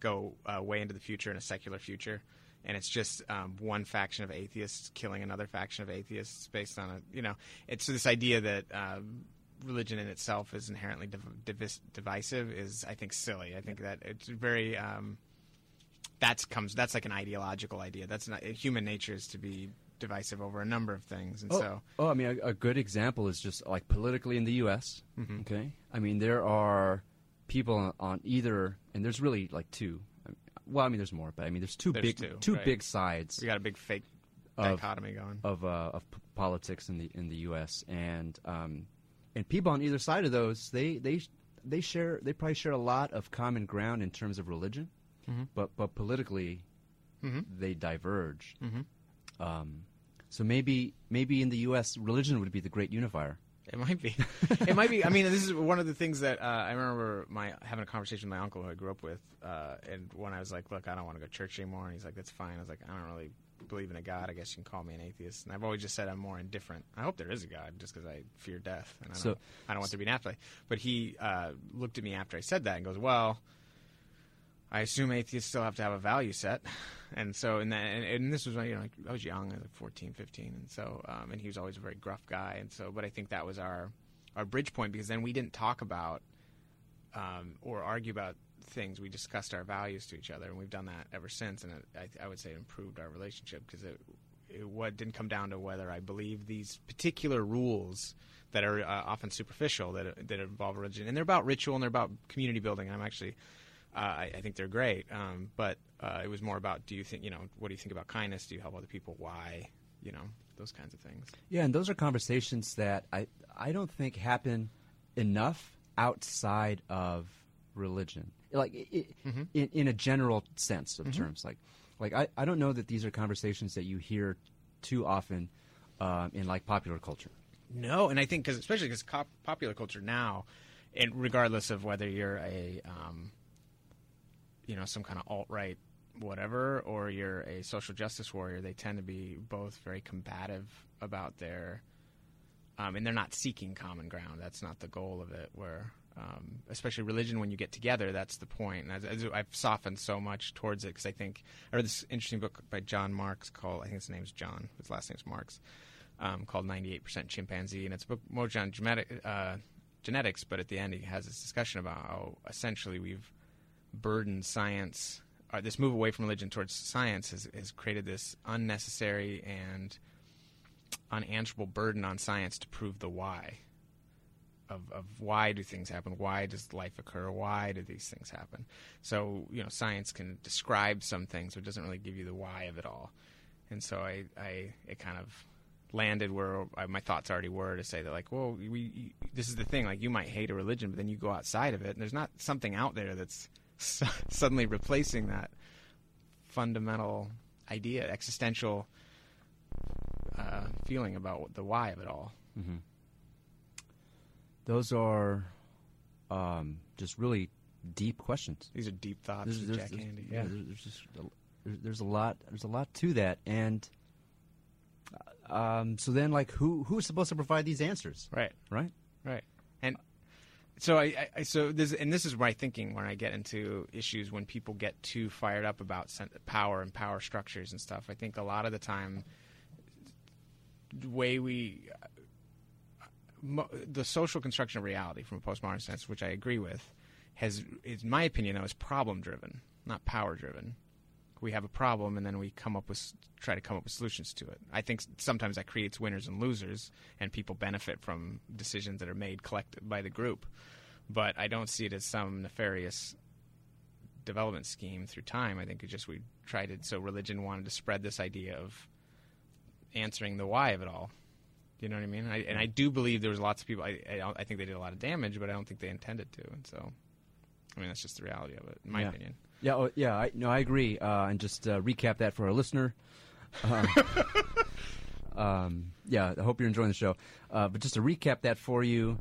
go uh, way into the future in a secular future, and it's just um, one faction of atheists killing another faction of atheists based on a you know it's this idea that. Um, Religion in itself is inherently div- divis- divisive. Is I think silly. I think that it's very um, that's comes that's like an ideological idea. That's not human nature is to be divisive over a number of things, and Oh, so oh, I mean, a, a good example is just like politically in the U.S. Okay, I mean, there are people on, either, and there's really like two. Well, I mean, there's more, but I mean, there's two There's big, two, right. big sides we got a big fake Of- dichotomy going. of uh, of p- politics in the in the U.S. and um, and people on either side of those, they they they share they probably share a lot of common ground in terms of religion, Mhm. but but politically, Mhm. they diverge. Mhm. Um, so maybe maybe in the U.S. religion would be the great unifier. It might be. <laughs> it might be. I mean, this is one of the things that uh, I remember my having a conversation with my uncle who I grew up with, uh, and when I was like, "Look, I don't want to go to church anymore," and he's like, "That's fine." I was like, "I don't really believe in a God. I guess you can call me an atheist." And I've always just said I'm more indifferent. I hope there is a God, just because I fear death, and I don't, So- I don't want there to be an afterlife. But he uh, looked at me after I said that and goes, "Well." I assume atheists still have to have a value set, and so and that and, and this was when you know like, I was young, I was like 14, 15, and so um, and he was always a very gruff guy, and so but I think that was our our bridge point because then we didn't talk about um, or argue about things. We discussed our values to each other, and we've done that ever since. And it, I, I would say improved our relationship because it, it what didn't come down to whether I believe these particular rules that are uh, often superficial that that involve religion, and they're about ritual and they're about community building. And I'm actually. Uh, I, I think they're great, um, but uh, it was more about do you think you know what do you think about kindness? Do you help other people? Why? You know those kinds of things. Yeah, and those are conversations that I I don't think happen enough outside of religion, like i i in, in a general sense of terms. Like, like I, I don't know that these are conversations that you hear too often um, in like popular culture. No, and I think because especially because cop- popular culture now, and regardless of whether you're a, um, you know, some kind of alt right whatever, or you're a social justice warrior, they tend to be both very combative about their um, and they're not seeking common ground. That's not the goal of it. Where um, especially religion, when you get together, that's the point. And as I've softened so much towards it because I think I read this interesting book by John Marks called I think his name's John, his last name's Marks, um, called 98% Chimpanzee, and it's a book more on genetic, uh, genetics. But at the end, he has this discussion about how essentially we've burdened science. Uh, this move away from religion towards science has, has created this unnecessary and unanswerable burden on science to prove the why of, of why do things happen? Why does life occur? Why do these things happen? So, you know, science can describe some things, but it doesn't really give you the why of it all. And so I, I it kind of landed where I, my thoughts already were to say that, like, well, we, this is the thing, like, you might hate a religion, but then you go outside of it, and there's not something out there that's <laughs> suddenly replacing that fundamental idea, existential uh, feeling about the why of it all. Mm-hmm. Those are um, just really deep questions. These are deep thoughts, There's, there's, Jack there's- Handey. yeah, there's, there's just a, there's, there's a lot. There's a lot to that, and uh, um, so then, like, who who's supposed to provide these answers, right. right? Right. And so I, I- I so this and this is my thinking when I get into issues when people get too fired up about power and power structures and stuff. I think a lot of the time the way we the social construction of reality from a postmodern sense, which I agree with, has, in my opinion, though, is problem driven, not power driven. We have a problem, and then we come up with try to come up with solutions to it. I think sometimes that creates winners and losers, and people benefit from decisions that are made collected by the group. But I don't see it as some nefarious development scheme through time. I think it just we tried it. So religion wanted to spread this idea of answering the why of it all. You know what I mean? I, and I do believe there was lots of people. I, I, I think they did a lot of damage, but I don't think they intended to. And so, I mean, that's just the reality of it, in my Yeah. opinion. Yeah, oh, yeah. I, no, I agree. Uh, and just uh, recap that for our listener. Um, <laughs> um, yeah, I hope you're enjoying the show. Uh, but just to recap that for you,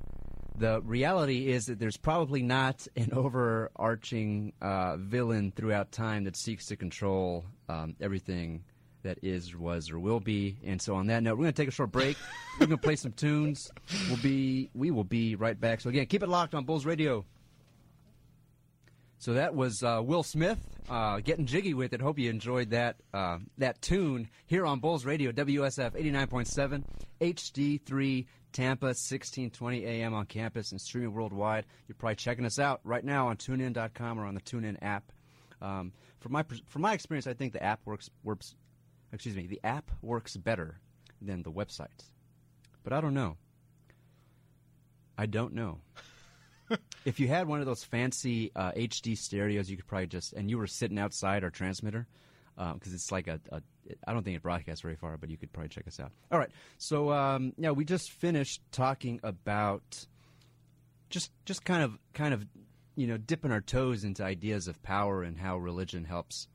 the reality is that there's probably not an overarching uh, villain throughout time that seeks to control um, everything that is, was, or will be. And so, on that note, we're going to take a short break. <laughs> we're going to play some tunes. We'll be, we will be right back. So again, keep it locked on Bulls Radio. So that was uh, Will Smith uh, getting jiggy with it. Hope you enjoyed that uh, that tune here on Bulls Radio, WSF 89.7, HD3 Tampa, 1620 AM on campus and streaming worldwide. You're probably checking us out right now on TuneIn.com or on the TuneIn app. Um, from my from my experience, I think the app works works. Excuse me, the app works better than the websites, but I don't know. I don't know <laughs> if you had one of those fancy uh, HD stereos, you could probably just and you were sitting outside our transmitter because it's like a, a. I don't think it broadcasts very far, but you could probably check us out. All right, so um, yeah, we just finished talking about just just kind of kind of you know dipping our toes into ideas of power and how religion helps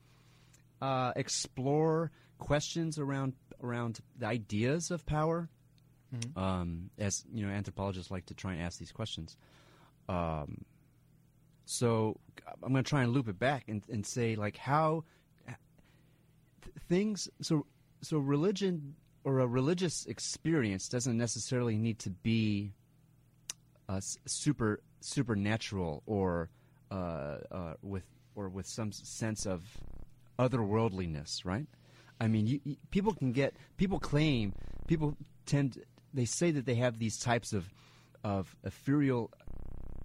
uh, explore questions around around the ideas of power. Um, as you know, anthropologists like to try and ask these questions. Um, so I'm going to try and loop it back and, and say like how th- things. So so religion or a religious experience doesn't necessarily need to be uh, super supernatural or uh, uh, with or with some sense of otherworldliness, right? I mean, you, you, people can get people claim people tend they say that they have these types of of ethereal.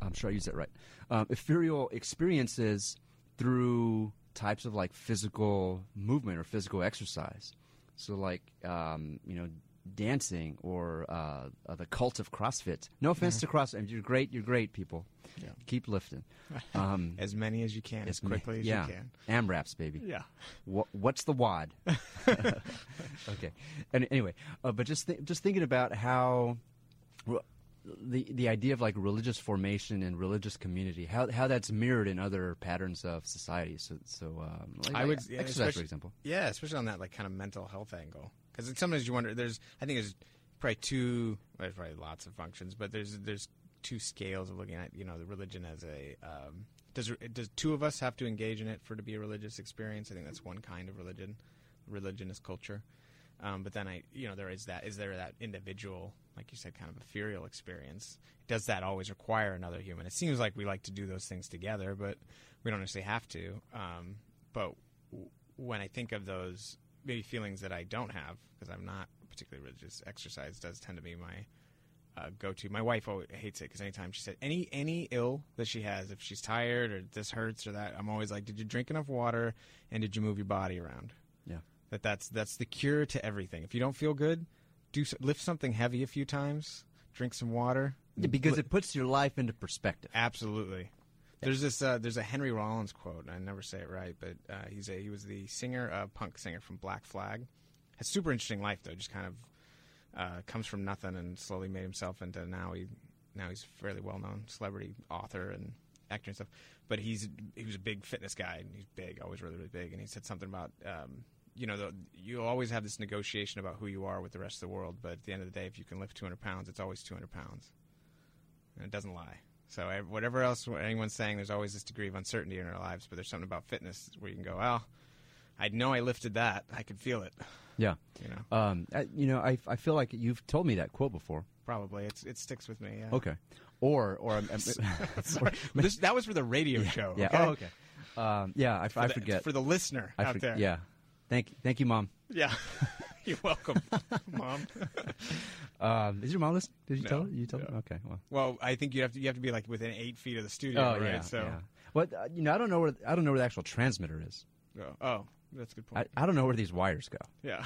I'm sure I use that right. Um, ethereal experiences through types of like physical movement or physical exercise. So, like um, you know, dancing or uh, uh, the cult of CrossFit. No offense to CrossFit, you're great. You're great, people. Yeah. Keep lifting. <laughs> Um, As many as you can, as ma- quickly as yeah. you can. AMRAPs, baby. Yeah. What, what's the WOD? <laughs> okay. And anyway, uh, but just th- just thinking about how re- the the idea of like religious formation and religious community, how how that's mirrored in other patterns of society. So so um, like, I would like yeah, exercise, for especially- example. Yeah, especially on that like kind of mental health angle, because sometimes you wonder. There's, I think there's probably two, there's probably lots of functions, but there's there's two scales of looking at you know the religion as a. Um, does does two of us have to engage in it for it to be a religious experience? I think that's one kind of religion. Religion is culture. Um, but then I, you know, there is that. Is there that individual, like you said, kind of ethereal experience? Does that always require another human? It seems like we like to do those things together, but we don't necessarily have to. Um, but w- when I think of those maybe feelings that I don't have, because I'm not particularly religious, exercise does tend to be my uh, go-to. My wife always hates it because anytime she said any any ill that she has, if she's tired or this hurts or that, I'm always like, did you drink enough water and did you move your body around? Yeah. That that's that's the cure to everything. If you don't feel good, do lift something heavy a few times, drink some water. Yeah, because it puts your life into perspective. Absolutely. There's this. Uh, there's a Henry Rollins quote. I never say it right, but uh, he's a he was the singer, uh, punk singer from Black Flag. Has super interesting life though. Just kind of uh, comes from nothing and slowly made himself into now he now he's a fairly well known celebrity author and actor and stuff. But he's he was a big fitness guy and he's big, always really really big. And he said something about um, you know the, you always have this negotiation about who you are with the rest of the world. But at the end of the day, if you can lift 200 pounds, it's always 200 pounds and it doesn't lie. So whatever else anyone's saying, there's always this degree of uncertainty in our lives. But there's something about fitness where you can go, well, I know I lifted that. I could feel it. Yeah. You know, Um, I, you know, I, I feel like you've told me that quote before. probably it's it sticks with me. Yeah. Okay. Or, or, <laughs> <laughs> I'm- Sorry. this, that was for the radio show. yeah. Okay? Oh, okay. Um, yeah, I, For I the- forget. for the listener I out for- there. Yeah. Thank, thank you, mom. Yeah. <laughs> You're welcome, mom. Um, is your mom listening? Did you No, tell her? You told no. her? Okay. Well. Well, I think you have to you have to be like within eight feet of the studio, Oh right? yeah. so, yeah. What uh, you know? I don't know where I don't know where the actual transmitter is. oh, oh, that's a good I, point. I don't know where these wires go. yeah.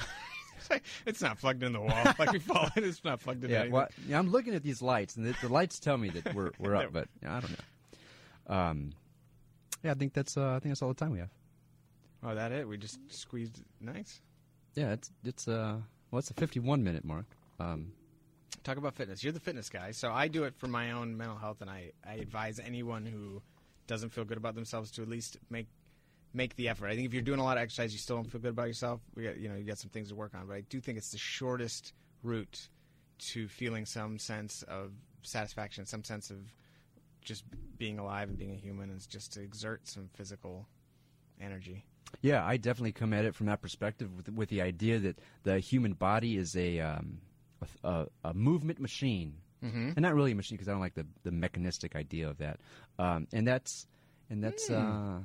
<laughs> it's not plugged in the wall. <laughs> Like we fall in, it's not plugged in. Yeah, anything. well, yeah, I'm looking at these lights, and the, the lights tell me that we're we're They're- up, <laughs> but yeah, I don't know. Um, yeah, I think that's uh, I think that's all the time we have. Oh, that it? We just squeezed. Nice. Yeah, it's it's uh well, it's a 51 minute mark. Um, Talk about fitness. You're the fitness guy, so I do it for my own mental health, and I, I advise anyone who doesn't feel good about themselves to at least make make the effort. I think if you're doing a lot of exercise, you still don't feel good about yourself. We got you know you got some things to work on, but I do think it's the shortest route to feeling some sense of satisfaction, some sense of just being alive and being a human, is just to exert some physical energy. yeah, I definitely come at it from that perspective with with the idea that the human body is a um, a, a, movement machine, Mm-hmm. and not really a machine because I don't like the the mechanistic idea of that. Um, and that's and that's uh,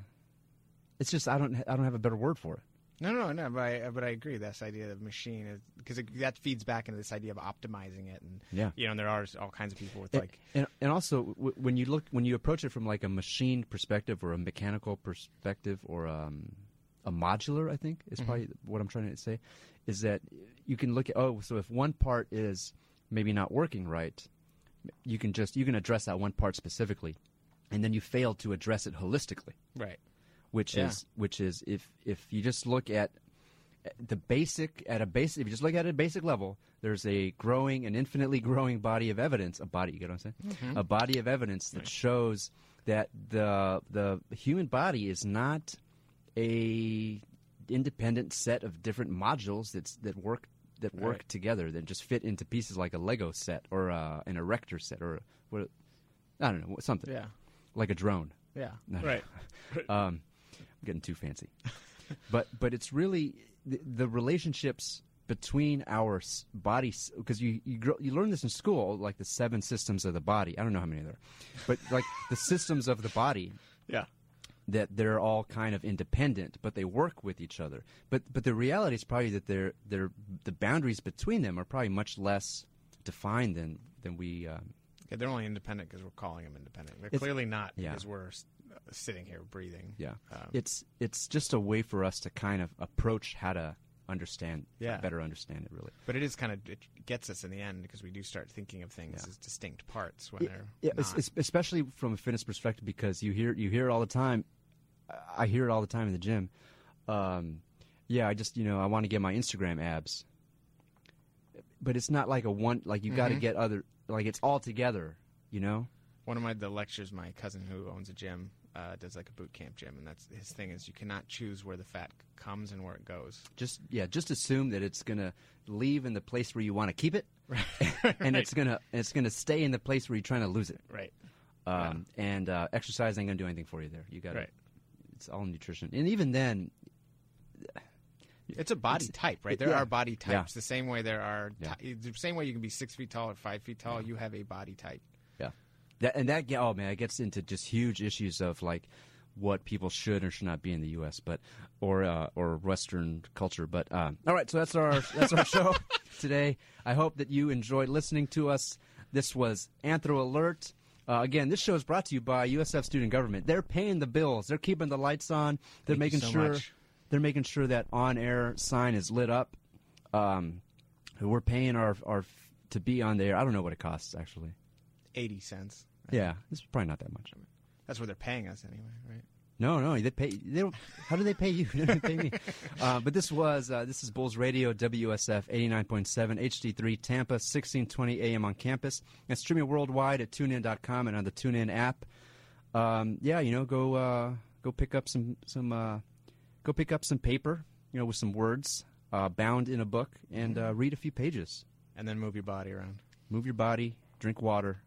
it's just I don't I don't have a better word for it. No, no, no. But I, but I agree. This idea of machine because that feeds back into this idea of optimizing it, and Yeah. you know, and there are all kinds of people with And- like and, and also w- when you look when you approach it from like a machine perspective or a mechanical perspective or um, a modular i think is mm-hmm. probably what i'm trying to say is that you can look at oh so if one part is maybe not working right you can just you can address that one part specifically and then you fail to address it holistically. Right. which Yeah. is which is if if you just look at the basic at a basic if you just look at it at a basic level there's a growing an infinitely growing body of evidence a body you get what i'm saying? Mm-hmm. A body of evidence that shows that the the human body is not a independent set of different modules that's that work that work Right. together that just fit into pieces like a lego set or uh, an erector set or what i don't know something Yeah. like a drone Yeah. <laughs> No. Right. <laughs> um, I'm getting too fancy, <laughs> but but it's really the, the relationships between our s- bodies because you you, grow, you learn this in school like the seven systems of the body. I don't know how many there, are, but like the systems of the body Yeah. That they're all kind of independent, but they work with each other. But but the reality is probably that they're they're the boundaries between them are probably much less defined than than we. Um, Yeah, they're only independent because we're calling them independent. They're clearly not yeah. because we're sitting here breathing. Yeah, Um, it's it's just a way for us to kind of approach how to understand, Yeah. better understand it. Really, But it is kind of it gets us in the end because we do start thinking of things Yeah. as distinct parts when they're yeah, not. es- es- especially from a fitness perspective, because you hear you hear it all the time. I- hear it all the time in the gym. Um, yeah, I just you know I want to get my Instagram abs, but it's not like a one like you got to get other like it's all together. You know, One of my the lectures, my cousin who owns a gym uh, does like a boot camp gym, and that's his thing is you cannot choose where the fat comes and where it goes. just yeah, just assume that it's gonna leave in the place where you want to keep it, <laughs> Right. <laughs> and it's gonna it's gonna stay in the place where you're trying to lose it. right. Um, And uh, exercise ain't gonna do anything for you there. You got Right. It's all nutrition, and even then, It's a body It's- type, right? There yeah. are body Yeah. types. The same way there are, Yeah. ti- the same way you can be six feet tall or five feet tall. You have a body type. Yeah, that, and that oh man, it gets into just huge issues of like what people should or should not be in the U.S. but or uh, or Western culture. But um, all right, so that's our that's our show <laughs> today. I hope that you enjoyed listening to us. This was Anthro Alert. Uh, again, this show is brought to you by USF Student Government. They're paying the bills. They're keeping the lights on. They're Thank making so sure much. they're making sure that on-air sign is lit up. Um, we're paying our our to be on there. I don't know what it costs actually. Eighty cents. Yeah, it's probably not that much. That's what they're paying us anyway, right? No, no, they pay. They don't. How do they pay you? <laughs> They don't pay me. Uh, but this was uh, this is Bulls Radio WSF eighty nine point seven HD three Tampa sixteen twenty AM on campus and streaming worldwide at TuneIn.com and on the TuneIn app. Um, yeah, you know, go uh, go pick up some some uh, go pick up some paper, you know, with some words uh, bound in a book and uh, read a few pages. And then move your body around. Move your body, drink water.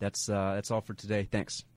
That's uh, that's all for today. Thanks.